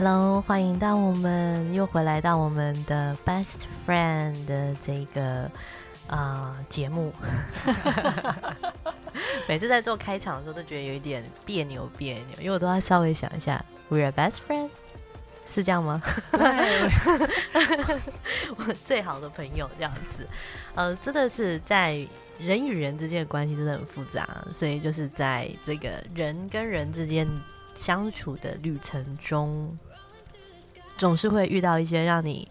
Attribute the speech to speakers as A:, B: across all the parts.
A: Hello，欢迎到我们又回来到我们的 Best Friend 的这个啊、节目。每次在做开场的时候都觉得有一点别扭别扭，因为我都要稍微想一下，We are best friend，是这样吗？
B: 对，
A: 我 最好的朋友这样子，呃，真的是在人与人之间的关系真的很复杂，所以就是在这个人跟人之间相处的旅程中，总是会遇到一些让你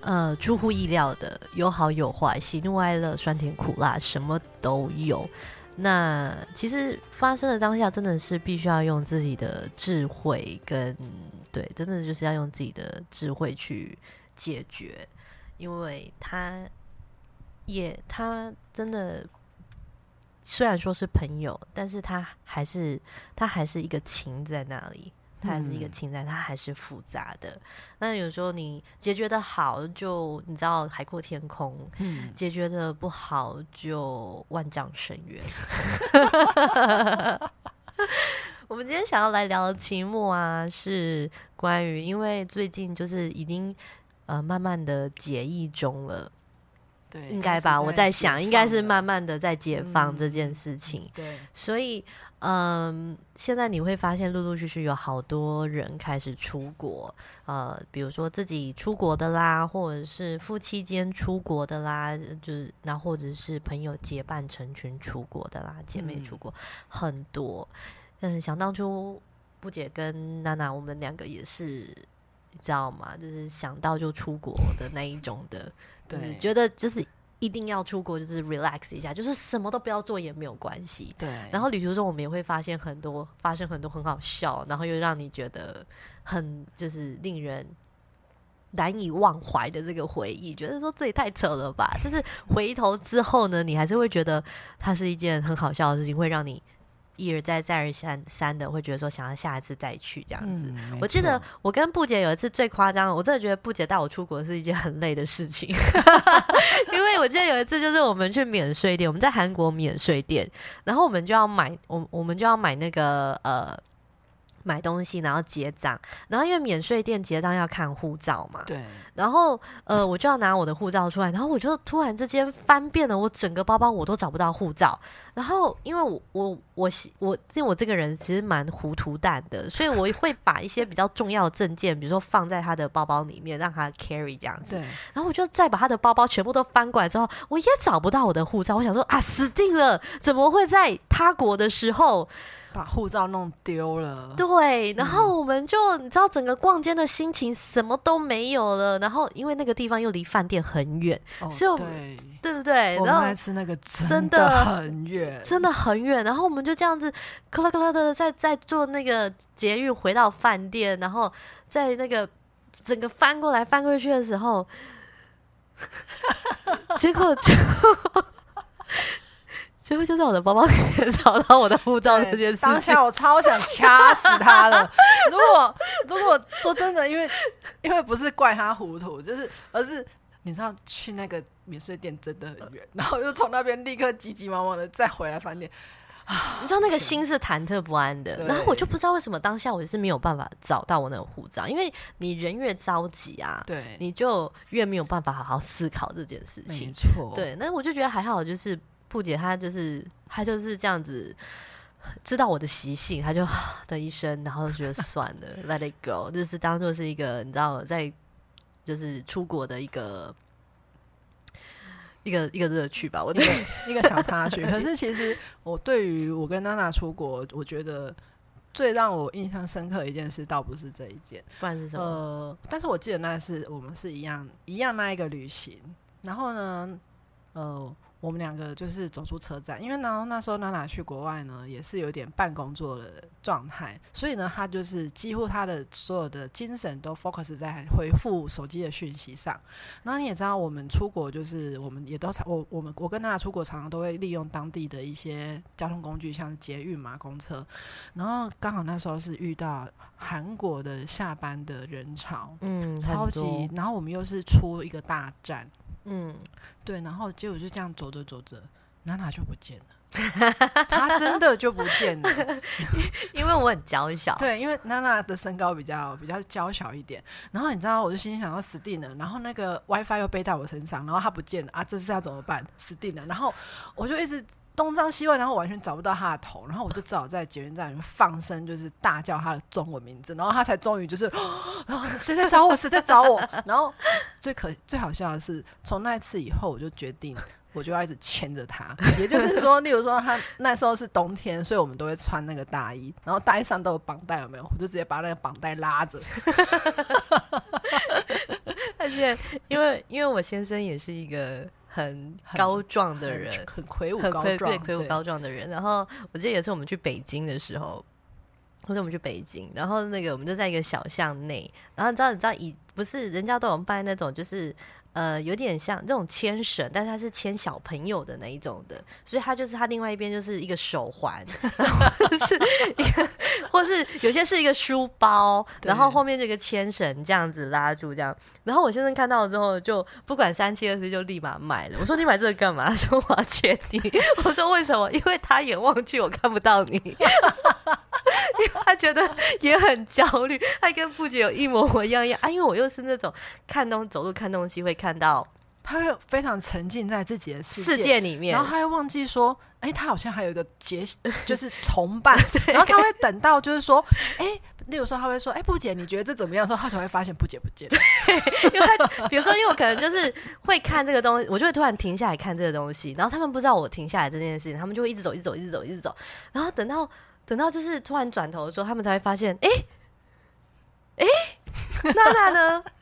A: 呃出乎意料的，有好有坏，喜怒哀乐、酸甜苦辣，什么都有。那其实发生的当下，真的是必须要用自己的智慧跟对，真的就是要用自己的智慧去解决，因为他也他真的虽然说是朋友，但是他还是他还是一个情在那里，他还是一个
B: 嗯
A: 情在，它还是复杂的。那有时候你解决的好，就你知道海阔天空；
B: 嗯，
A: 解决的不好，就万丈深渊。我们今天想要来聊的题目啊，是关于因为最近就是已经呃慢慢的解疫中了，
B: 对，
A: 应该吧？我在想，应该是慢慢的在解放
B: 嗯
A: 这件事情，
B: 对，
A: 所以嗯，现在你会发现陆陆续续有好多人开始出国，呃，比如说自己出国的啦，或者是夫妻间出国的啦，就是那或者是朋友结伴成群出国的啦，姐妹
B: 嗯
A: 出国、很多。嗯，想当初布姐跟娜娜，我们两个也是，你知道吗？就是想到就出国的那一种的，就是
B: 对
A: 觉得就是一定要出国，就是 relax 一下，就是什么都不要做也没有关系。
B: 对，
A: 然后旅途中我们也会发现很多发生很多很好笑，然后又让你觉得很就是令人难以忘怀的这个回忆，觉得说这也太扯了吧。就是回头之后呢，你还是会觉得它是一件很好笑的事情，会让你一而再再而三三的会觉得说想要下一次再去这样子。
B: 嗯，
A: 我记得我跟布姐有一次最夸张，我真的觉得布姐带我出国是一件很累的事情，因为我记得有一次就是我们去免税店，我们在韩国免税店，然后我们就要买，我我们就要买那个呃买东西，然后结账，然后因为免税店结账要看护照嘛，
B: 对，
A: 然后呃，我就要拿我的护照出来，然后我就突然之间翻遍了我整个包包，我都找不到护照。然后因为我我我我因为我这个人其实蛮糊涂蛋的，所以我会把一些比较重要的证件，比如说放在他的包包里面，让他 carry 这样子。
B: 对，
A: 然后我就再把他的包包全部都翻过来之后，我也找不到我的护照。我想说啊，死定了！怎么会在他国的时候
B: 把护照弄丢了，
A: 对，然后我们就你知道整个逛街的心情什么都没有了，然后因为那个地方又离饭店很远，
B: 哦
A: 所以我
B: 对，
A: 对不对？然后
B: 来吃那个
A: 真
B: 真
A: 的
B: 很远，
A: 真的很远，然后我们就这样子克啦克啦的在在坐那个捷运回到饭店，然后在那个整个翻过来翻过去的时候，结果就。结果就在我的包包里面找到我的护照这件事情，
B: 当下我超想掐死他了。如果如果说真的，因为因为不是怪他糊涂，就是而是你知道去那个免税店真的很远，然后又从那边立刻急急忙忙的再回来饭店。
A: 你知道那个心是忐忑不安的，然后我就不知道为什么当下我是没有办法找到我那个护照，因为你人越着急啊，
B: 对，
A: 你就越没有办法好好思考这件事情
B: 没。错，
A: 对，那我就觉得还好，就是布姐她就是她就是这样子。知道我的习性，他就 的一声，然后就觉得算了，let it go，就是当做是一个你知道在就是出国的一个一个一个乐趣吧。我
B: 一个 一个小插曲。可是其实我对于我跟娜娜出国，我觉得最让我印象深刻的一件事，倒不是这一件。
A: 不然是什么？
B: 呃，但是我记得那是我们是一样一样那一个旅行，然后呢，呃，我们两个就是走出车站，因为然后那时候娜娜去国外呢，也是有点半工作的状态，所以呢，她就是几乎她的所有的精神都 focus 在回复手机的讯息上。然后你也知道，我们出国就是我们也都常我我们我跟娜娜出国常常都会利用当地的一些交通工具，像是捷运嘛、公车，然后刚好那时候是遇到韩国的下班的人潮。
A: 嗯，
B: 超级，然后我们又是出一个大站，
A: 嗯，
B: 对，然后结果就这样走着走着，娜娜就不见了，她真的就不见了。
A: 因为我很娇小，
B: 对，因为娜娜的身高比较比较娇小一点，然后你知道，我就心里想要死定了，然后那个 WiFi 又背在我身上，然后她不见了啊，这次要怎么办？死定了！然后我就一直东张西望，然后完全找不到他的头，然后我就只好在捷运站里面放声就是大叫他的中文名字，然后他才终于就是，然 后谁在找我？谁在找我？然后最可最好笑的是，从那一次以后，我就决定。我就要一直牵着他，也就是说，例如说他那时候是冬天，所以我们都会穿那个大衣，然后大衣上都有绑带，有没有？我就直接把那个绑带拉着。
A: 而且，因为因为我先生也是一个很高壮的人，
B: 很魁梧高
A: 壮、魁梧高壮的人。然后我记得有次我们去北京的时候，或者我们去北京，然后那个我们就在一个小巷内，然后你知道，你知道以不是人家都有卖那种就是。呃，有点像这种牵绳，但是它是牵小朋友的那一种的，所以它就是它另外一边就是一个手环，然后是一个，或是有些是一个书包，然后后面这个牵绳这样子拉住这样。然后我先生看到了之后，就不管三七二十一，就立马买了。我说你买这个干嘛？他说我要牵你。我说为什么？因为他眼望去我看不到你，因 为他觉得也很焦虑，他跟布姐有一模模一样样啊。因为我又是那种看东走路看东西会看。到
B: 他会非常沉浸在自己的
A: 世界里面，
B: 然后他会忘记说，哎，他好像还有一个结，就是同伴。然后他会等到就是说，哎，例如说他会说，哎，布姐，你觉得这怎么样？时候他才会发现布姐不见。
A: 因为他比如说，因为我可能就是会看这个东西，我就会突然停下来看这个东西，然后他们不知道我停下来这件事情，他们就会一直走，一直走，一直走，一直走。然后等到等到就是突然转头的时候，他们才会发现，哎，哎，娜娜呢？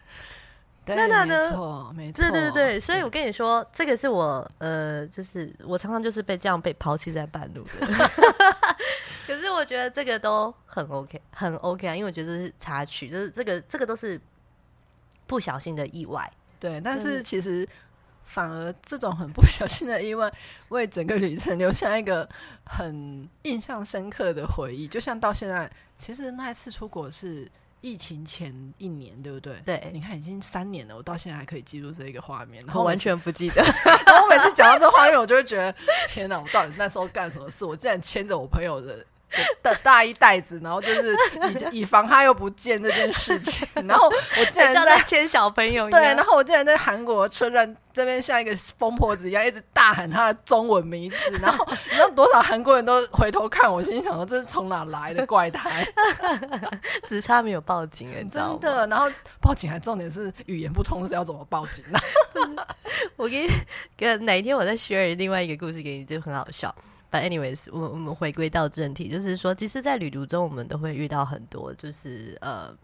B: 娜娜呢？没错，没错，
A: 对对对，所以我跟你说，这个是我呃，就是我常常就是被这样被抛弃在半路的。可是我觉得这个都很 OK，很 OK 啊，因为我觉得是插曲，就是这个这个都是不小心的意外。
B: 对，但是其实反而这种很不小心的意外，为整个旅程留下一个很印象深刻的回忆。就像到现在，其实那一次出国是。疫情前一年，对不对？
A: 对，
B: 你看已经三年了，我到现在还可以记住这一个画面，
A: 然后完全不记得。
B: 然后我每次讲到这画面，我就会觉得，天哪，我到底那时候干什么事？我竟然牵着我朋友的。的大衣袋子，然后就是以以防他又不见这件事情。然后我竟然
A: 在牵小朋友，
B: 对，然后我竟然在韩国车站这边像一个疯婆子一样，一直大喊他的中文名字。然后你知道多少韩国人都回头看我，心想说这是从哪来的怪胎？
A: 只差没有报警哎，
B: 真的。然后报警还重点是语言不通，是要怎么报警呢？
A: 我给你，跟哪一天我再 share 另外一个故事给你，就很好笑。anyways，我我们回归到正题，就是说，其实，在旅途中，我们都会遇到很多，就是呃，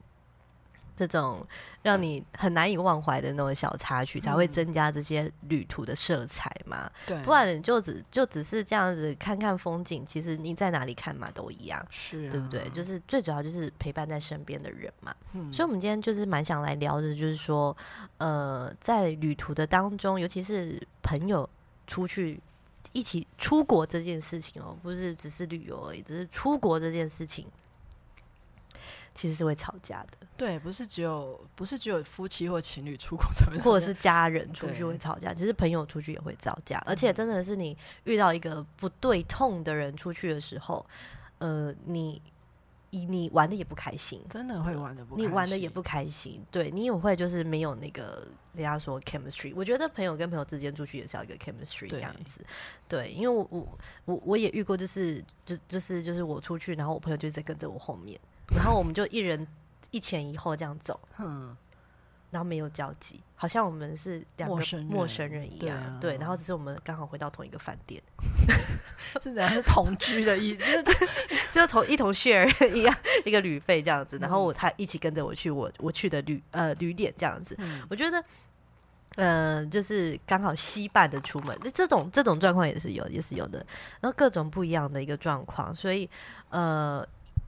A: 这种让你很难以忘怀的那种小插曲，才会增加这些旅途的色彩嘛。
B: 对，
A: 不然就只就只是这样子看看风景，其实你在哪里看嘛都一样，
B: 是
A: 对不对？就是最主要就是陪伴在身边的人嘛。嗯，所以，我们今天就是蛮想来聊的，就是说，呃，在旅途的当中，尤其是朋友出去。一起出国这件事情哦，不是只是旅游而已，只是出国这件事情，其实是会吵架的。
B: 对，不是只有不是只有夫妻或情侣出国才会，
A: 或者是家人出去会吵架，其实朋友出去也会吵架。而且真的是你遇到一个不对痛的人出去的时候，呃，你。你你玩的也不开心，
B: 真的会玩的不，
A: 你玩的也不开心，对你也会就是没有那个人家说 chemistry。我觉得朋友跟朋友之间出去也是要一个 chemistry 这样子，对，因为我我我我也遇过，就是就就是就是我出去，然后我朋友就在跟着我后面，然后我们就一人一前一后这样走，嗯。然后没有交集，好像我们是两个陌生人一样。对，然后只是我们刚好回到同一个饭店，
B: 是这样，是同居的意思，
A: 就同一同 share 一样一个旅费这样子。然后我他一起跟着我去我我去的旅呃旅店这样子。我觉得，嗯，就是刚好稀半的出门，这种这种状况也是有，也是有的。然后各种不一样的一个状况，所以呃，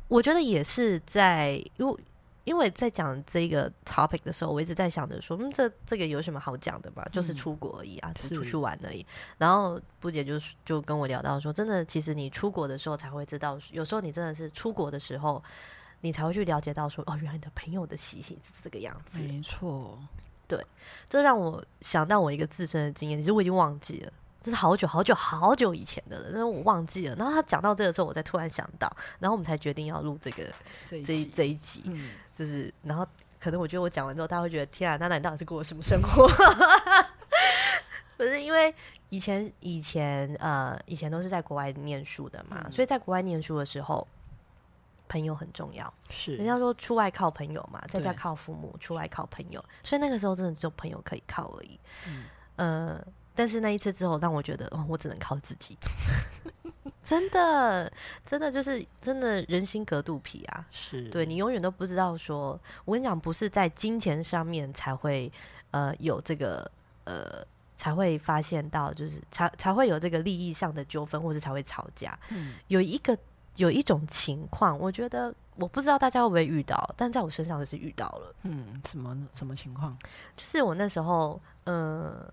A: 我觉得也是在因为。因为在讲这个 topic 的时候，我一直在想着说，嗯，这这个有什么好讲的吧？就是出国而已啊，就出去玩而已。然后布姐就就跟我聊到说，真的，其实你出国的时候才会知道，有时候你真的是出国的时候，你才会去了解到说，哦，原来你的朋友的习性是这个样子。
B: 没错，
A: 对，这让我想到我一个自身的经验，其实我已经忘记了。这是好久好久好久以前的了，那我忘记了。然后他讲到这个时候，我才突然想到，然后我们才决定要录这个这一
B: 这一集，嗯，
A: 就是然后可能我觉得我讲完之后，他会觉得天啊，他难道是过什么生活？不是因为以前以前呃以前都是在国外念书的嘛，
B: 嗯
A: 所以在国外念书的时候，朋友很重要。
B: 是
A: 人家说出外靠朋友嘛，在家靠父母，出外靠朋友，所以那个时候真的只有朋友可以靠而已。
B: 嗯
A: 呃，但是那一次之后，让我觉得，哦，我只能靠自己。真的，真的就是真的人心隔肚皮啊！
B: 是，
A: 对你永远都不知道说，我跟你讲，不是在金钱上面才会呃有这个呃才会发现到，就是才才会有这个利益上的纠纷，或是才会吵架。
B: 嗯
A: 有一个有一种情况，我觉得我不知道大家会不会遇到，但在我身上就是遇到了。
B: 嗯，什么什么情况？
A: 就是我那时候，呃，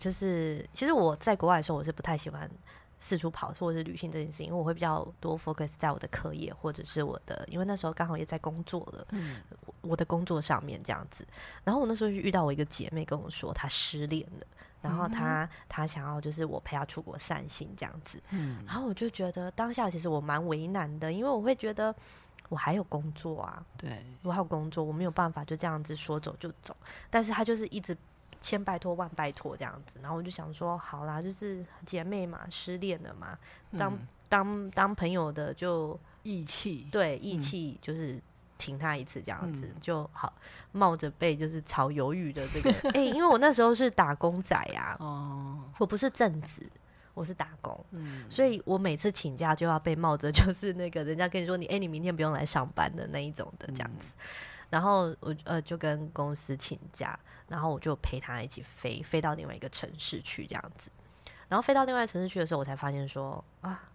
A: 就是其实我在国外的时候，我是不太喜欢四处跑或者是旅行这件事情，因为我会比较多 focus 在我的课业或者是我的，因为那时候刚好也在工作了，
B: 嗯
A: 我的工作上面这样子。然后我那时候就遇到我一个姐妹跟我说，她失恋了，然后她她想要就是我陪她出国散心这样子。
B: 嗯
A: 然后我就觉得当下其实我蛮为难的，因为我会觉得我还有工作啊，
B: 对，
A: 我还有工作，我没有办法就这样子说走就走。但是他就是一直千拜托万拜托这样子，然后我就想说，好啦，就是姐妹嘛，失恋了嘛，当、
B: 嗯。
A: 当当朋友的就
B: 义气，
A: 对义气就是。挺他一次这样子、
B: 嗯
A: 就好，冒着被就是炒鱿鱼的这个，哎、因为我那时候是打工仔呀、
B: 哦，
A: 我不是正职，我是打工，
B: 嗯，
A: 所以我每次请假就要被冒着就是那个人家跟你说你哎、你明天不用来上班的那一种的这样子，然后我呃就跟公司请假，然后我就陪他一起飞飞到另外一个城市去这样子，然后飞到另外一个城市去的时候，我才发现说啊，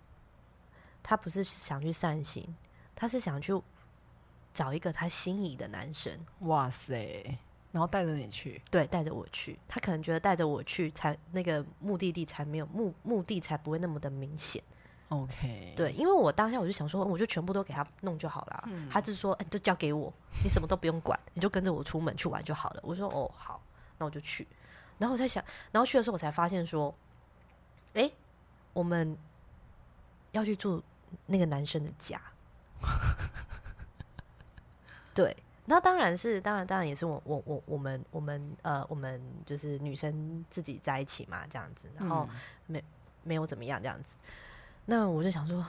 A: 他不是想去散心，他是想去找一个他心仪的男生，
B: 哇塞，然后带着你去，
A: 对，带着我去，他可能觉得带着我去才那个目的地才没有目目的才不会那么的明显。
B: OK，，
A: 对，因为我当下我就想说，我就全部都给他弄就好了。
B: 嗯
A: 他就说，哎、你就交给我，你什么都不用管，你就跟着我出门去玩就好了。我说，哦，好，那我就去。然后我在想，然后去的时候我才发现说，哎、我们要去住那个男生的家。对，那当然是，当然，当然也是我我我我们我们呃，我们就是女生自己在一起嘛，这样子，然后
B: 嗯
A: 没有怎么样这样子。那我就想说，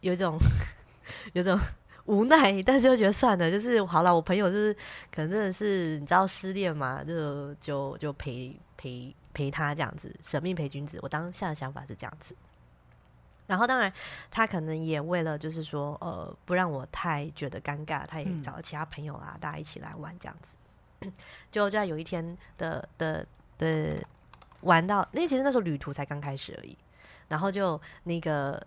A: 有一种 有一种无奈，但是又觉得算了，就是好了，我朋友就是可能真的是你知道失恋嘛，就就就陪陪陪他这样子，舍命陪君子。我当下的想法是这样子。然后当然，他可能也为了就是说，呃，不让我太觉得尴尬，他也
B: 嗯
A: 找了其他朋友啊，大家一起来玩这样子。就 就在有一天的的的玩到，因为其实那时候旅途才刚开始而已，然后就那个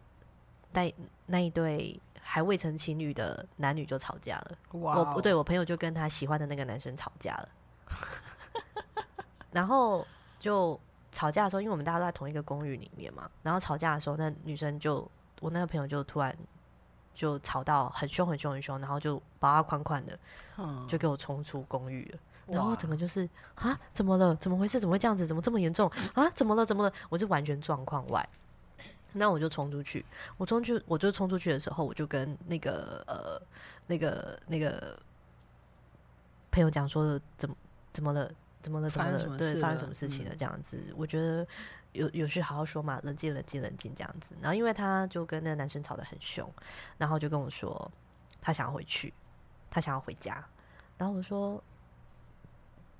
A: 那那一对还未成情侣的男女就吵架了。我不对我朋友就跟他喜欢的那个男生吵架了，然后就吵架的时候，因为我们大家都在同一个公寓里面嘛，然后吵架的时候，那女生就我那个朋友就突然就吵到很凶很凶很凶，然后就把他款款的
B: 嗯
A: 就给我冲出公寓了。然后整个就是啊，怎么了？怎么回事？怎么会这样子？怎么这么严重啊？怎么了？怎么了？我是完全状况外。那我就冲出去，我冲去，我就冲出去的时候，我就跟那个呃，那个那个朋友讲说，怎么怎么了？怎么了？怎么了？对，发生什么事情了？
B: 嗯
A: 这样子，我觉得有有事好好说嘛，冷静冷静冷静这样子。然后因为他就跟那个男生吵得很凶，然后就跟我说他想要回去，他想要回家。然后我说，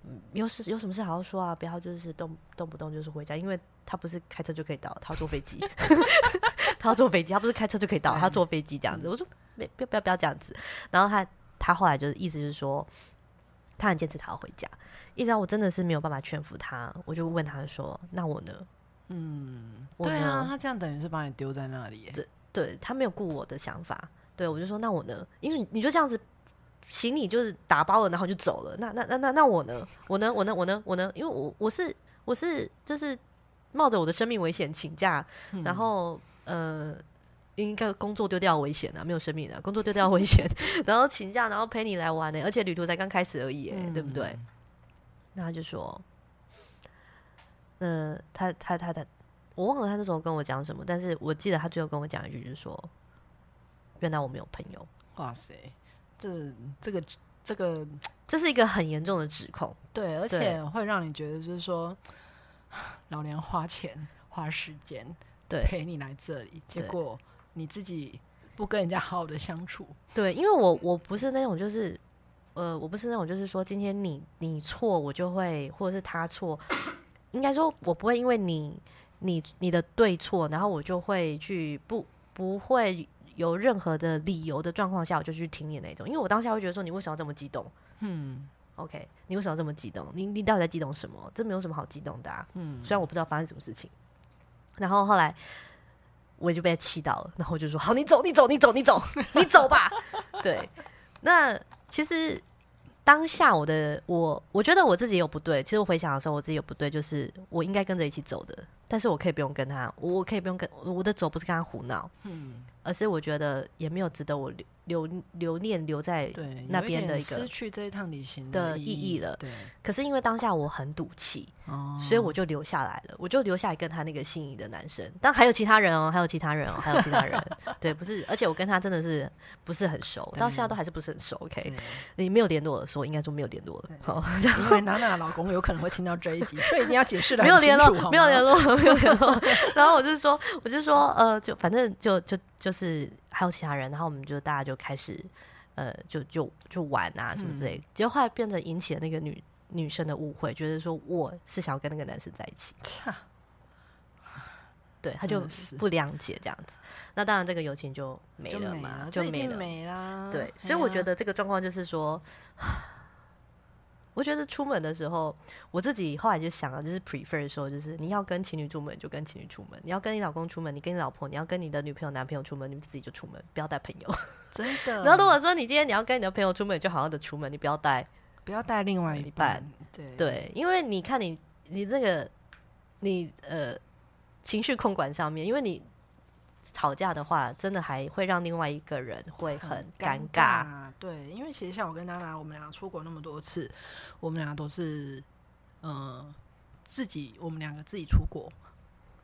A: 嗯有事有什么事好好说啊，不要就是动动不动就是回家，因为他不是开车就可以到，他要坐飞机，他要坐飞机，他不是开车就可以到，他坐飞机这样子。我说没不要不要不要这样子。然后他他后来就是意思就是说，他很坚持他要回家，一直到我真的是没有办法劝服他，我就问他说，那我呢？
B: 嗯，对啊，他这样等于是把你丢在那里，
A: 对对他没有顾我的想法，对我就说那我呢？因为你就这样子，行李就是打包了，然后就走了。那那那那那我呢？我呢？我呢？我呢？我呢？因为我我是我是就是冒着我的生命危险请假，
B: 嗯
A: 然后呃。应该工作丢掉危险啊，没有生命啊，工作丢掉危险，然后请假，然后陪你来玩呢、而且旅途才刚开始而已、欸，对不对？
B: 嗯？
A: 那他就说，呃，他他他他，我忘了他那时候跟我讲什么，但是我记得他最后跟我讲一句，就是说，原来我没有朋友。
B: 哇塞，这这个这个，
A: 这是一个很严重的指控。
B: 对，而且会让你觉得就是说，老娘花钱花时间
A: 对
B: 陪你来这里，结果你自己不跟人家好好的相处。
A: 对，因为我我不是那种就是，呃，我不是那种就是说，今天你你错，我就会，或者是他错，应该说，我不会因为你你你的对错，然后我就会去不不会有任何的理由的状况下，我就去听你那种，因为我当下会觉得说，你为什么要这么激动
B: 嗯
A: ？OK，你为什么要这么激动？你你到底在激动什么？这没有什么好激动的啊。
B: 嗯，
A: 虽然我不知道发生什么事情，然后后来我就被他气到了，然后我就说：“好，你走，你走，你走，你走，你走吧。”对，那其实当下我的我，我觉得我自己有不对。其实我回想的时候，我自己有不对，就是我应该跟着一起走的，但是我可以不用跟他，我可以不用跟我的走不是跟他胡闹，
B: 嗯，
A: 而是我觉得也没有值得我留留留念留在，那边的一个
B: 失去这一趟旅行
A: 的
B: 意
A: 意义了
B: 对，
A: 可是因为当下我很赌气，
B: 哦，
A: 所以我就留下来了，我就留下来跟他那个心仪的男生。但还有其他人哦，还有其他人哦，还有其他人。对，不是，而且我跟他真的是不是很熟，到现在都还是不是很熟。OK，你没有联络了，说应该说没有联络了。好，
B: 因为 娜娜老公有可能会听到这一集，所以一定要解释的
A: 没有联络，没有联。
B: 络，
A: 没有联络。然后我就说，我就说，呃，就反正就就就是还有其他人，然后我们就大家就开始，呃，就就就玩啊什么之类的。结果后来变成引起了那个女女生的误会，觉得说我是想要跟那个男生在一起。对，他就不谅解这样子。那当然，这个友情就没了嘛，就没了。
B: 没啦。
A: 对，
B: 哎
A: 所以我觉得这个状况就是说，我觉得出门的时候，我自己后来就想了，就是 prefer 说，就是你要跟情侣出门就跟情侣出门，你要跟你老公出门，你跟你老婆，你要跟你的女朋友、男朋友出门，你们自己就出门，不要带朋友。
B: 真的。
A: 然后如果说你今天你要跟你的朋友出门，你就好好的出门，你不要带
B: 不要带另外一
A: 半，
B: 对
A: 对，因为你看你你这个你呃情绪控管上面，因为你吵架的话，真的还会让另外一个人会很尴尬。
B: 尬。对，因为其实像我跟娜娜，我们俩出国那么多次，我们俩都是呃自己，我们两个自己出国，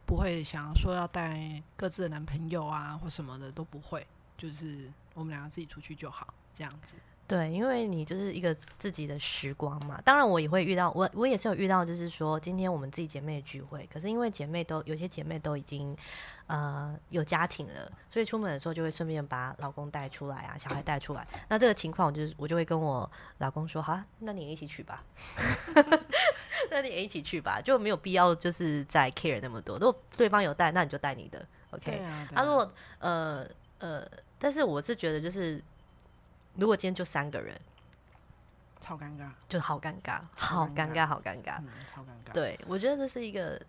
B: 不会想要说要带各自的男朋友啊或什么的都不会，就是我们两个自己出去就好，这样子。
A: 对，因为你就是一个自己的时光嘛。当然，我也会遇到，我我也是有遇到，就是说今天我们自己姐妹的聚会，可是因为姐妹都有些姐妹都已经呃有家庭了，所以出门的时候就会顺便把老公带出来啊，小孩带出来。那这个情况，我就是我就会跟我老公说，好啊，那你也一起去吧，那你也一起去吧，就没有必要就是在 care 那么多。如果对方有带，那你就带你的，OK。
B: 啊，
A: 如果呃呃，但是我是觉得就是，如果今天就三个人，
B: 超尴尬，
A: 就好尴尬，好尴尬，好尴尬。
B: 嗯，超尴尬。
A: 对，我觉得这是一个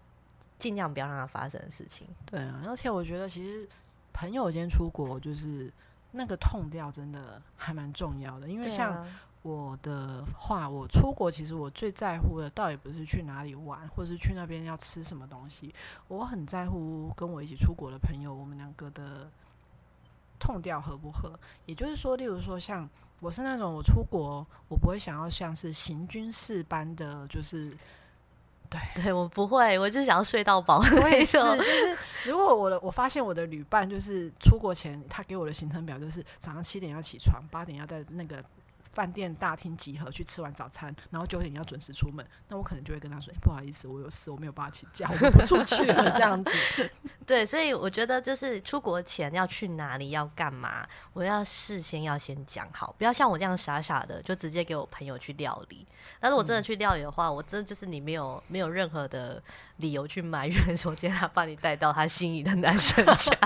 A: 尽量不要让它发生的事情。
B: 对啊，而且我觉得其实朋友间出国就是那个痛调真的还蛮重要的，因为像
A: 啊
B: 我的话，我出国其实我最在乎的倒也不是去哪里玩，或是去那边要吃什么东西，我很在乎跟我一起出国的朋友，我们两个的痛掉合不合。也就是说，例如说像我是那种我出国，我不会想要像是行军式般的，就是
A: 对对我不会，我就想要睡到饱。
B: 我也是，就是如果我的我发现我的旅伴就是出国前他给我的行程表就是早上七点要起床，八点要在那个饭店大厅集合去吃完早餐，然后九点要准时出门，那我可能就会跟他说：“哎、不好意思，我有事，我没有办法请假，我们不出去了。”这样子，
A: 对，所以我觉得就是出国前要去哪里，要干嘛，我要事先要先讲好，不要像我这样傻傻的就直接给我朋友去料理。但是我真的去料理的话，我真的就是你没有没有任何的理由去埋怨说今天他把你带到他心仪的男生家。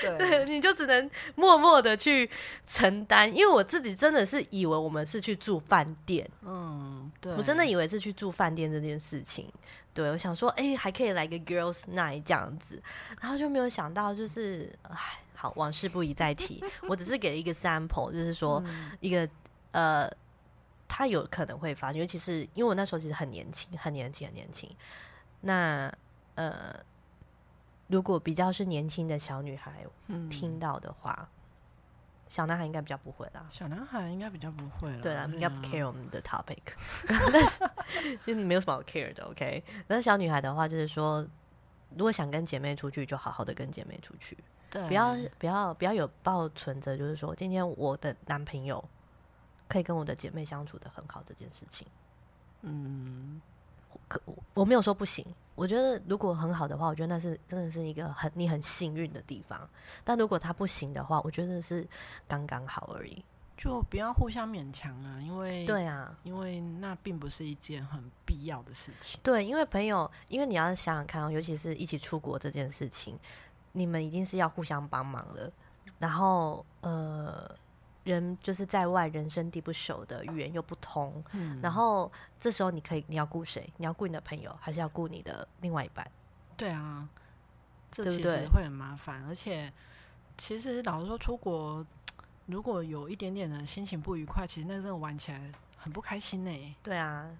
B: 对
A: 对，你就只能默默的去承担，因为我自己真的是以为我们是去住饭店，
B: 嗯，对，
A: 我真的以为是去住饭店这件事情。对，我想说，哎、还可以来个 girls night 这样子，然后就没有想到，就是，唉，好，往事不宜再提。我只是给了一个 sample，就是说一个呃，他有可能会发生，尤其是因为我那时候其实很年轻，很年轻，很年轻。那呃，如果比较是年轻的小女孩
B: 嗯
A: 听到的话，小男孩应该比较不会啦。
B: 小男孩应该比较不会了，
A: 对啦，应该不
B: 啊
A: care 我们的 topic，但是就没有什么好 care 的。OK，那小女孩的话就是说，如果想跟姐妹出去，就好好的跟姐妹出去，不要不要不要有抱存着就是说，今天我的男朋友可以跟我的姐妹相处的很好这件事情。
B: 嗯，
A: 可我没有说不行，我觉得如果很好的话，我觉得那是真的是一个很你很幸运的地方。但如果他不行的话，我觉得是刚刚好而已。
B: 就不要互相勉强啊，因为
A: 对啊，
B: 因为那并不是一件很必要的事情。
A: 对，因为朋友，因为你要想想看哦，尤其是一起出国这件事情，你们一定是要互相帮忙了。然后呃，人就是在外人生地不熟的，语言又不通，
B: 嗯，
A: 然后这时候你可以你要顾谁？你要顾你的朋友，还是要顾你的另外一半？
B: 对啊，这其实会很麻烦，而且其实老实说，出国如果有一点点的心情不愉快，其实那真的玩起来很不开心呢。
A: 对啊，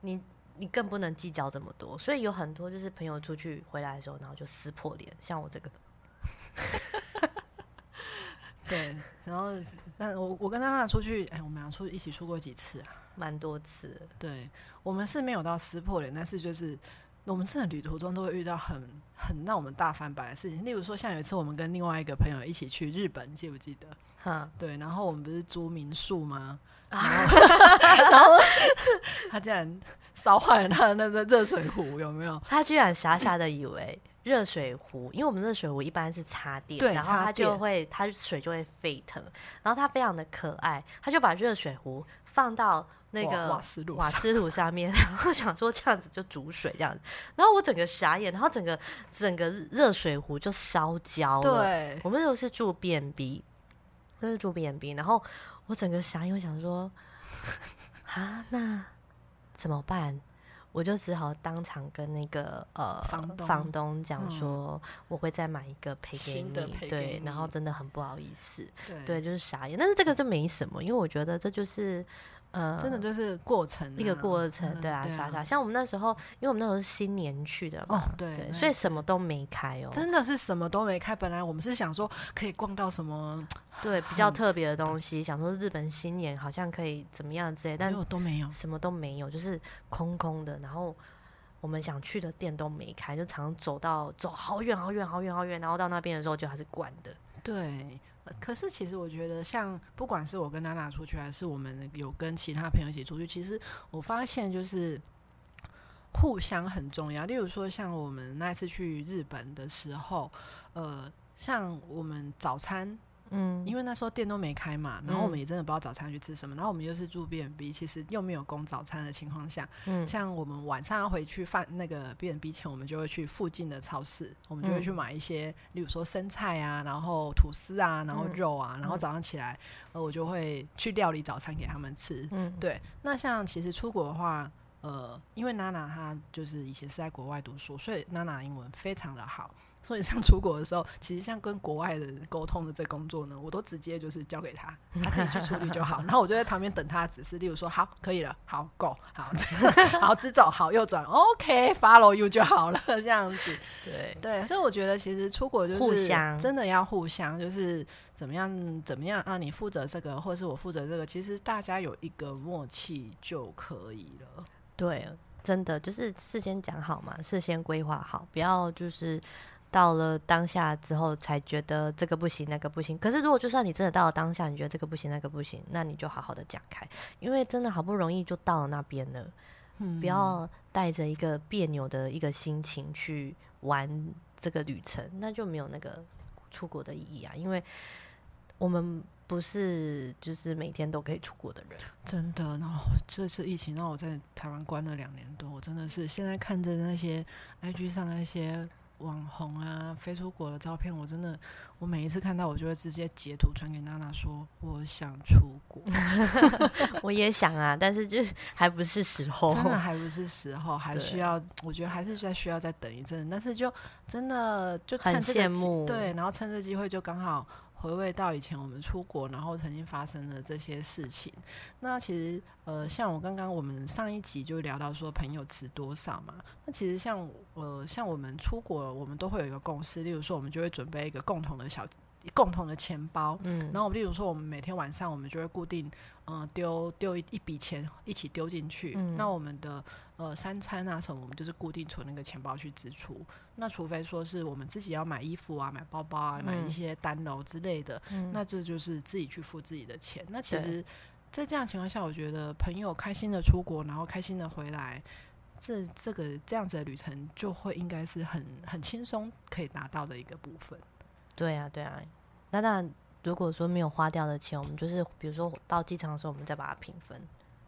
A: 你你更不能计较这么多，所以有很多就是朋友出去回来的时候，然后就撕破脸，像我这个，
B: 对，然后但我我跟娜娜出去，哎，我们俩出一起出过几次啊？
A: 蛮多次。
B: 对，我们是没有到撕破脸，但是就是我们真的旅途中都会遇到很很让我们大翻白的事情。例如说，像有一次我们跟另外一个朋友一起去日本，你记不记得？
A: 哈，
B: 对，然后我们不是租民宿吗？
A: 啊
B: 然后然后他竟然 烧坏了他的那个热水壶，有没有？
A: 他居然傻傻的以为热水壶，因为我们热水壶一般是插电，
B: 对
A: 然后它就会它水就会沸腾，然后它非常的可爱，他就把热水壶放到那个
B: 瓦斯炉
A: 瓦斯炉上面，然后想说这样子就煮水这样子，然后我整个傻眼，然后整个整个热水壶就烧焦了。
B: 对，
A: 我们那时候是住 B&B，那是住 B&B，然后我整个傻眼，我想说，啊，那怎么办？我就只好当场跟那个呃
B: 房东
A: 房东讲
B: 嗯
A: 说，我会再买一个赔给你，对，然后真的很不好意思，
B: 对
A: 对，就是傻眼。但是这个就没什么，因为我觉得这就是呃，
B: 真的就是过程啊、
A: 一个过程，
B: 嗯
A: 对啊，傻傻。像我们那时候，因为我们那时候是新年去的嘛，
B: 哦，对
A: 对，所以什么都没开哦，
B: 真的是什么都没开。本来我们是想说可以逛到什么，
A: 对，比较特别的东西，想说日本新年好像可以怎么样之类，但
B: 结果都没有。
A: 什么都没有，就是空空的。然后我们想去的店都没开，就常常走到走好远好远好远好远，然后到那边的时候就还是关的。
B: 对，呃可是其实我觉得，像不管是我跟娜娜出去，还是我们有跟其他朋友一起出去，其实我发现就是互相很重要。例如说，像我们那次去日本的时候，呃，像我们早餐
A: 嗯，
B: 因为那时候店都没开嘛，然后我们
A: 嗯。
B: 也真的不知道早餐去吃什么，然后我们就是住 B&B，其实又没有供早餐的情况下，
A: 嗯。
B: 像我们晚上要回去饭那个 B&B 前，我们就会去附近的超市，我们就会
A: 嗯。
B: 去买一些，例如说生菜啊，然后吐司啊，然后
A: 嗯。
B: 肉啊，然后
A: 嗯。
B: 早上起来，呃，我就会去料理早餐给他们吃。
A: 嗯，
B: 对，那像其实出国的话，呃，因为娜娜她就是以前是在国外读书，所以娜娜英文非常的好。所以像出国的时候，其实像跟国外的人沟通的这工作呢，我都直接就是交给他，他自己去处理就好。然后我就在旁边等他的指示，例如说好可以了，好 go，好，好直走，好右转，OK，follow、you 就好了，这样子。
A: 对，
B: 对，所以我觉得其实出国就是
A: 互相
B: 真的要互相，就是怎么样怎么样啊，你负责这个，或者是我负责这个，其实大家有一个默契就可以了。
A: 对，真的就是事先讲好嘛，事先规划好，不要就是到了当下之后才觉得这个不行那个不行。可是如果就算你真的到了当下，你觉得这个不行那个不行，那你就好好的讲开，因为真的好不容易就到了那边了，
B: 嗯
A: 不要带着一个别扭的一个心情去玩这个旅程，那就没有那个出国的意义啊，因为我们。不是，就是每天都可以出国的人。
B: 真的，然后 这次疫情让我在台湾关了两年多，我真的是现在看着那些 IG 上那些网红啊飞出国的照片，我真的，我每一次看到我就会直接截图传给娜娜说我想出国，
A: 我也想啊，但是就是 还不是时候。
B: 真的还不是时候，还需要，我觉得还是在需要再等一阵，但是就真的就趁
A: 很
B: 这个对，然后趁这机会就刚好。回味到以前我们出国，然后曾经发生的这些事情。那其实，呃，像我刚刚我们上一集就聊到说朋友值多少嘛。那其实像呃，像我们出国，我们都会有一个共识，例如说，我们就会准备一个共同的小共同的钱包。
A: 嗯，
B: 然后，例如说，我们每天晚上我们就会固定，嗯、丢丢一一笔钱一起丢进去。
A: 嗯
B: 那我们的呃三餐啊什么，我们就是固定存那个钱包去支出。那除非说是我们自己要买衣服啊、买包包啊、买一
A: 嗯
B: 些单楼之类的，
A: 嗯
B: 那这就是自己去付自己的钱。那其实，在这样的情况下，我觉得朋友开心的出国，然后开心的回来，这这个这样子的旅程就会应该是很很轻松可以达到的一个部分。
A: 对啊，对啊。那当然，如果说没有花掉的钱，我们就是比如说到机场的时候，我们再把它平分，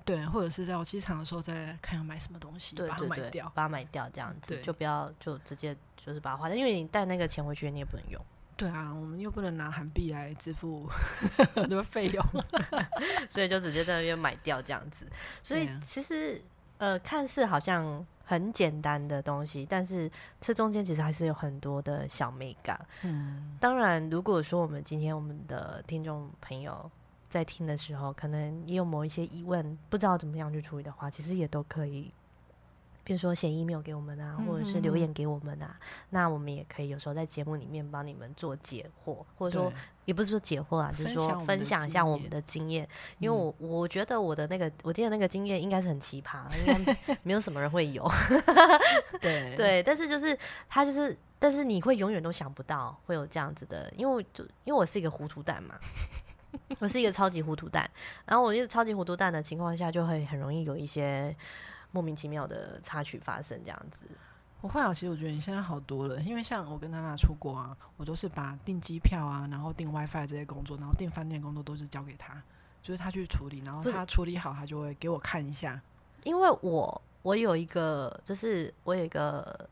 B: 对，或者是到机场的时候再看要买什么东西，把它
A: 对对对，
B: 买掉。
A: 把它买掉，这样子就不要就直接就是把它花掉，因为你带那个钱回去，你也不能用。
B: 对啊，我们又不能拿韩币来支付 很多费用。
A: 所以就直接在那边买掉这样子。所以其实呃，看似好像很简单的东西，但是这中间其实还是有很多的小美感。
B: 嗯，
A: 当然，如果说我们今天我们的听众朋友在听的时候，可能也有某一些疑问，不知道怎么样去处理的话，其实也都可以。比如说写 email 给我们啊，或者是留言给我们啊，那我们也可以有时候在节目里面帮你们做解惑，或者说也不是说解惑啊，就是说
B: 分享
A: 一下我们的经验，因为我我觉得我的那个我今天的那个经验应该是很奇葩，应该没 有什么人会有，
B: 对。
A: 对，但是就是他就是，但是你会永远都想不到会有这样子的，因为就因为我是一个糊涂蛋嘛。我是一个超级糊涂蛋，然后我一个超级糊涂蛋的情况下，就会很容易有一些莫名其妙的插曲发生，这样子。
B: 我后来其实我觉得你现在好多了，因为像我跟娜娜出国啊，我都是把订机票啊，然后订 WiFi 这些工作，然后订饭店工作都是交给他，就是他去处理，然后他处理好，他就会给我看一下。
A: 因为我我有一个，就是我有一个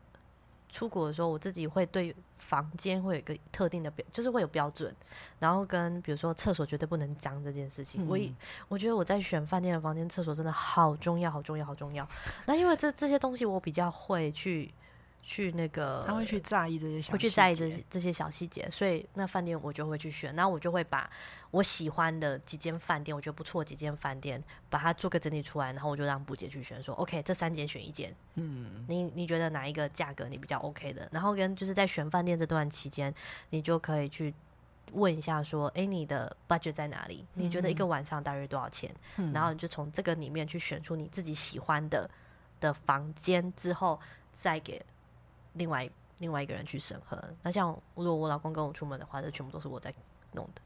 A: 出国的时候，我自己会对房间会有一个特定的标，就是会有标准，然后跟比如说厕所绝对不能脏这件事情，我一
B: 嗯
A: 我觉得我在选饭店的房间，厕所真的好重要，好重要，好重要。那因为这这些东西，我比较会去去那个，
B: 他会去在意这些小，
A: 会去在意这些。这些小细节，所以那饭店我就会去选，然后我就会把我喜欢的几间饭店，我觉得不错几间饭店，把它做个整理出来，然后我就让布姐去选，说 OK，这三间选一间，
B: 嗯，
A: 你你觉得哪一个价格你比较 OK 的？然后跟就是在选饭店这段期间，你就可以去问一下说，哎，你的 budget 在哪里？你觉得一个晚上大约多少钱？
B: 嗯
A: 然后你就从这个里面去选出你自己喜欢的的房间，之后再给另外另外一个人去审核。那像如果我老公跟我出门的话，这全部都是我在弄的。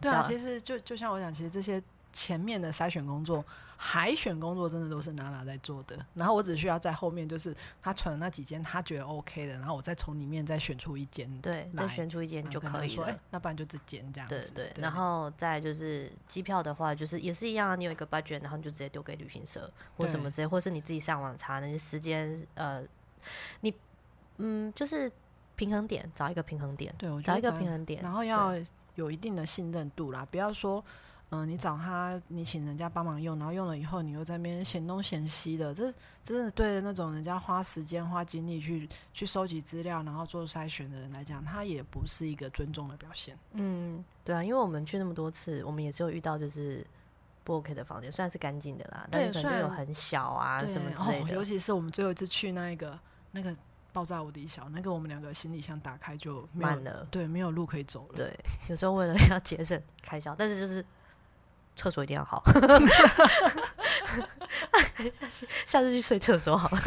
B: 对啊，其实就就像我讲，其实这些前面的筛选工作、海选工作，真的都是娜娜在做的。然后我只需要在后面，就是他存的那几间他觉得 OK 的，然后我再从里面再选出一间，
A: 对，再选出一间就可以了。
B: 那不然就这间这样子。
A: 对对，然后再就是机票的话，就是也是一样啊，你有一个 budget，然后你就直接丢给旅行社或什么之类，或是你自己上网查那些时间，呃，你嗯，就是平衡点，找一个平衡点，
B: 对，我
A: 找一个平衡点，
B: 然后要有一定的信任度啦，不要说。嗯，你找他，你请人家帮忙用，然后用了以后，你又在那边嫌东嫌西的，这真的对那种人家花时间、花精力去去收集资料，然后做筛选的人来讲，他也不是一个尊重的表现。
A: 嗯，对啊，因为我们去那么多次，我们也只有遇到就是不 OK 的房间，虽然是干净的啦，但是可能有很小啊
B: 对
A: 什么之类
B: 哦，
A: 的。
B: 尤其是我们最后一次去那一个那个爆炸无敌小，那个我们两个行李箱打开就没有
A: 满了
B: 对，没有路可以走了。
A: 对，有时候为了 要节省开销，但是就是厕所一定要好。下次去睡厕所好了。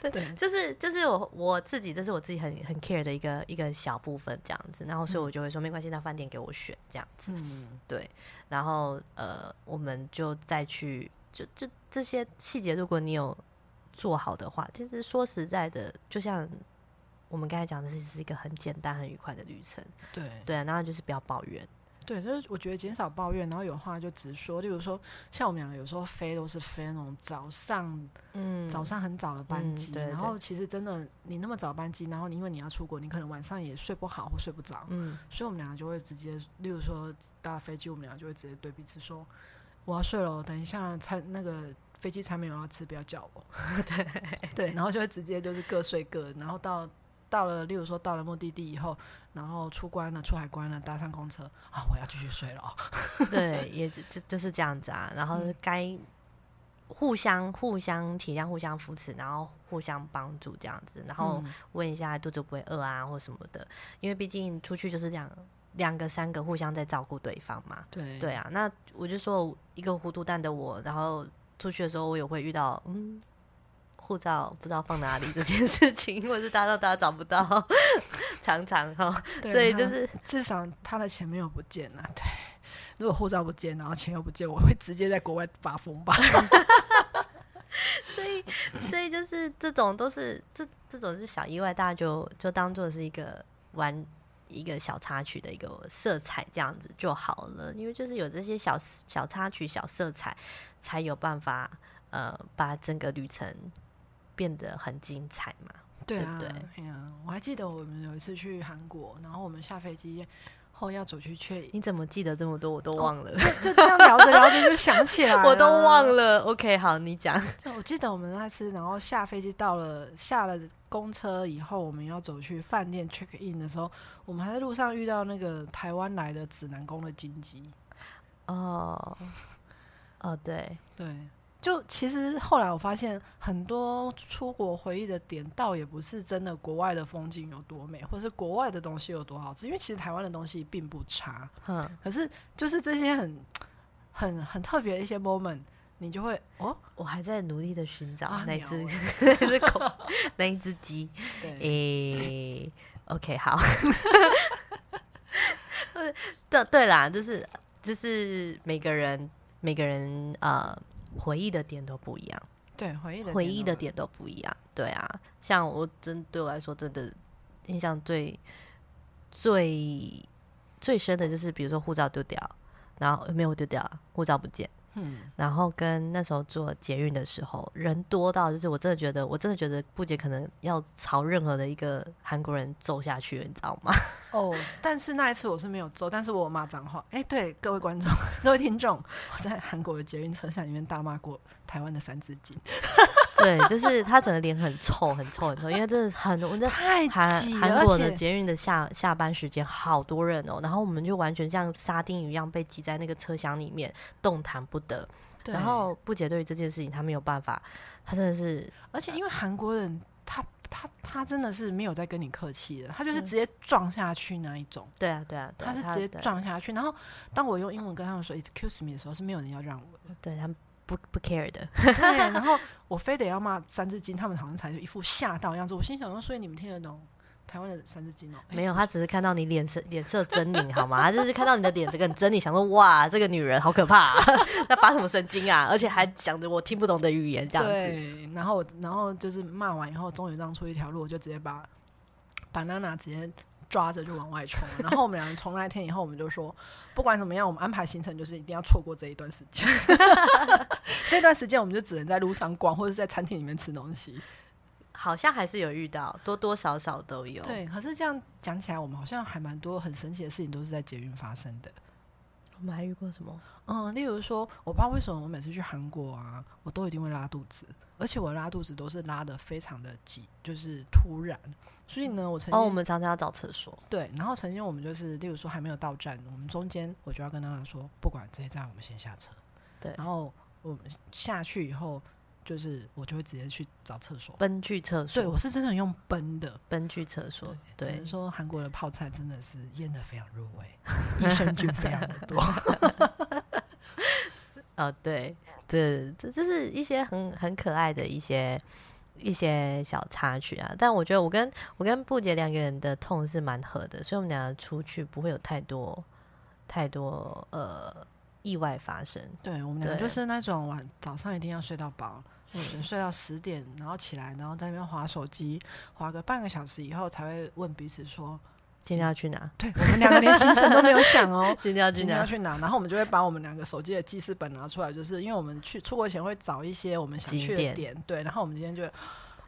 B: 对
A: 就是就是我我自己，这是我自己很很 care 的一个一个小部分这样子，然后所以我就会说没关系，那饭店给我选这样子，
B: 嗯，
A: 对，然后呃我们就再去就就这些细节，如果你有做好的话，其实说实在的，就像我们刚才讲的，是是一个很简单很愉快的旅程，
B: 对。
A: 对啊，然后就是不要抱怨，
B: 对，就是我觉得减少抱怨，然后有话就直说。例如说，像我们两个有时候飞都是飞那种早上
A: 嗯。
B: 早上很早的班机，
A: 嗯对
B: 然后其实真的你那么早班机，然后你因为你要出国，你可能晚上也睡不好或睡不着，
A: 嗯。
B: 所以我们两个就会直接，例如说搭飞机，我们两个就会直接对彼此说：“我要睡了，等一下才那个飞机餐没有要吃，不要叫我。”对对，然后就会直接就是各睡各，然后到到了，例如说到了目的地以后，然后出关了、出海关了，搭上公车啊，我要继续睡了哦。
A: 对，也就就就是这样子啊。然后该互相互相体谅、互相扶持，然后互相帮助这样子，然后
B: 嗯
A: 问一下肚子会不会饿啊或什么的，因为毕竟出去就是这样两个三个互相在照顾对方嘛。
B: 对
A: 对啊，那我就说一个糊涂蛋的我，然后出去的时候我也会遇到嗯。护照不知道放哪里这件事情，或者是搭到搭找不到，常常哈，所以就是
B: 至少他的钱没有不见啊。对，如果护照不见，然后钱又不见，我会直接在国外发疯吧。
A: 所以，所以就是这种都是这这种是小意外，大家就就当做是一个玩一个小插曲的一个色彩这样子就好了。因为就是有这些小小插曲、小色彩，才有办法呃把整个旅程变得很精彩嘛。
B: 对啊，
A: 对不
B: 哎呀，我还记得我们有一次去韩国，然后我们下飞机后要走去确
A: 你怎么记得这么多？我都忘了，
B: 就这样聊着聊着就想起来，
A: 我都忘。了。OK，好，你讲。
B: 就我记得我们那次，然后下飞机到了，下了公车以后，我们要走去饭店 check in 的时候，我们还在路上遇到那个台湾来的指南宫的金鸡。
A: 哦，哦，对，
B: 对，就其实后来我发现，很多出国回忆的点，倒也不是真的国外的风景有多美，或是国外的东西有多好吃，因为其实台湾的东西并不差。
A: 嗯，
B: 可是就是这些很很很特别的一些 moment，你就会哦，
A: 我还在努力的寻找
B: 啊
A: 那只 那只狗，那一只鸡。
B: 对，
A: 诶、o k 好。对对啦，就是就是每个人每个人呃回忆的点都不一样，
B: 对，回忆的
A: 回忆的点都不一样。对啊，像我真对我来说，真的印象最最最深的就是，比如说护照丢掉，然后没有丢掉，护照不见。
B: 嗯，
A: 然后跟那时候坐捷运的时候，人多到就是我真的觉得，我真的觉得布姐可能要朝任何的一个韩国人揍下去了，你知道吗？
B: 哦，但是那一次我是没有揍，但是我有骂脏话。哎、对各位观众、各位听众，我在韩国的捷运车厢里面大骂过台湾的三字经，
A: 对，就是他整个脸很臭，很臭，很臭，因为真的很多，那
B: 太
A: 韩
B: 挤了，
A: 韩国的捷运的下下班时间好多人哦，然后我们就完全像沙丁鱼一样被挤在那个车厢里面，动弹不得。
B: 对
A: 然后不解对于这件事情，他没有办法，他真的是
B: 而且因为韩国人他他他真的是没有在跟你客气的，他就是
A: 嗯
B: 直接撞下去那一种，
A: 对啊，对啊，对啊
B: 他是直接撞下去。然后当我用英文跟他们说 “excuse me” 的时候，是没有人要让我的。
A: 对他们不不 care 的。
B: 对，然后我非得要骂三字经，他们好像才一副吓到的样子。我心想说，所以你们听得懂台湾的三字经哦？
A: 没有，他只是看到你脸色脸色狰狞，好吗？他就是看到你的脸这个很狰狞，想说哇，这个女人好可怕、啊，那发什么神经啊？而且还讲着我听不懂的语言，这样子。
B: 对，然后然后就是骂完以后，终于让出一条路，我就直接把 banana 直接抓着就往外冲。然后我们两人从那一天以后，我们就说，不管怎么样，我们安排行程就是一定要错过这一段时间。这段时间我们就只能在路上逛，或者在餐厅里面吃东西。
A: 好像还是有遇到，多多少少都有。，
B: 对，可是这样讲起来，我们好像还蛮多很神奇的事情都是在捷运发生的。
A: 我们还遇过什么？
B: 嗯，例如说，我不知道为什么我每次去韩国啊，我都一定会拉肚子，而且我拉肚子都是拉的非常的急，就是突然。所以呢，我曾经
A: 哦，我们常常要找厕所。
B: 对，然后曾经我们就是，例如说还没有到站，我们中间我就要跟娜娜说，不管这一站我们先下车。
A: 对
B: 然后我们下去以后，就是我就会直接去找厕所。
A: 奔去厕所，
B: 对，我是真的用奔的。
A: 奔去厕所，对
B: 只能，说韩国的泡菜真的是腌的非常入味，益生菌非常的多。
A: 哦，对，对，这就是一些很很可爱的一些一些小插曲啊。但我觉得我跟我跟布姐两个人的痛是蛮合的，所以我们两个出去不会有太多太多呃意外发生。
B: 对我们俩
A: 对
B: 就是那种晚早上一定要睡到饱，或者睡到十点，然后起来，然后在那边划手机，划个半个小时以后才会问彼此说，
A: 今天要去哪？
B: 对我们两个连行程都没有想哦。
A: 今天要去哪？
B: 今天要去哪？然后我们就会把我们两个手机的记事本拿出来，就是因为我们去出国前会找一些我们想去的
A: 点
B: 点，对。然后我们今天就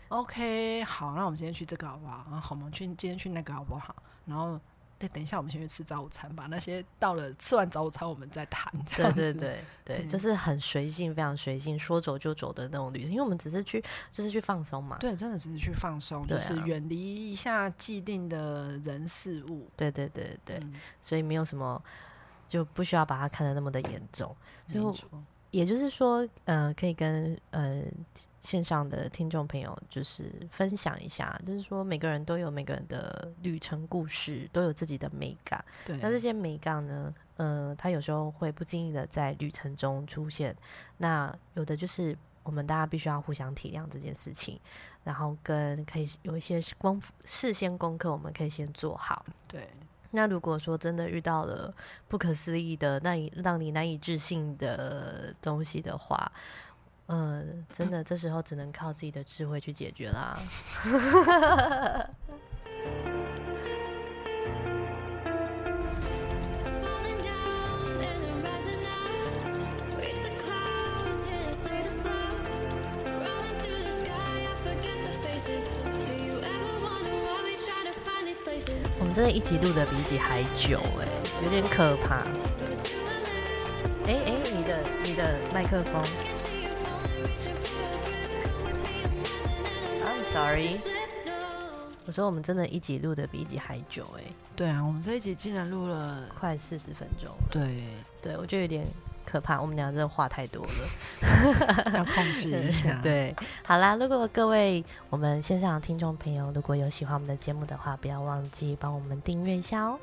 B: OK，好，那我们今天去这个好不好？然后好，我们去今天去那个好不好？然后对，等一下我们先去吃早午餐吧。那些到了吃完早午餐我们再谈。这
A: 对，对对 对，
B: 嗯
A: 就是很随性，非常随性，说走就走的那种旅行。因为我们只是去，就是去放松嘛。
B: 对，真的只是去放松，
A: 啊
B: 就是远离一下既定的人事物。
A: 对对对对，
B: 嗯
A: 所以没有什么，就不需要把它看得那么的严重。所以我
B: 没错。
A: 也就是说，呃，可以跟呃线上的听众朋友就是分享一下，就是说每个人都有每个人的旅程故事，都有自己的美感。
B: 对，
A: 那这些美感呢，呃，它有时候会不经意的在旅程中出现。那有的就是我们大家必须要互相体谅这件事情，然后跟可以有一些功事先功课，我们可以先做好。
B: 对。
A: 那如果说真的遇到了不可思议的、难以让你难以置信的东西的话，呃，真的这时候只能靠自己的智慧去解决啦。真的，一集录的比一集还久哎，有点可怕。哎哎，你的你的麦克风 sorry。我说我们真的，一集录的比一集还久哎。
B: 对啊，我们这一集竟然录了
A: 快四十分钟。
B: 对，
A: 对我觉得有点。可怕，我们俩真的话太多了，
B: 要控制一下。
A: 对，好啦，如果各位我们线上的听众朋友，如果有喜欢我们的节目的话，不要忘记帮我们订阅一下哦。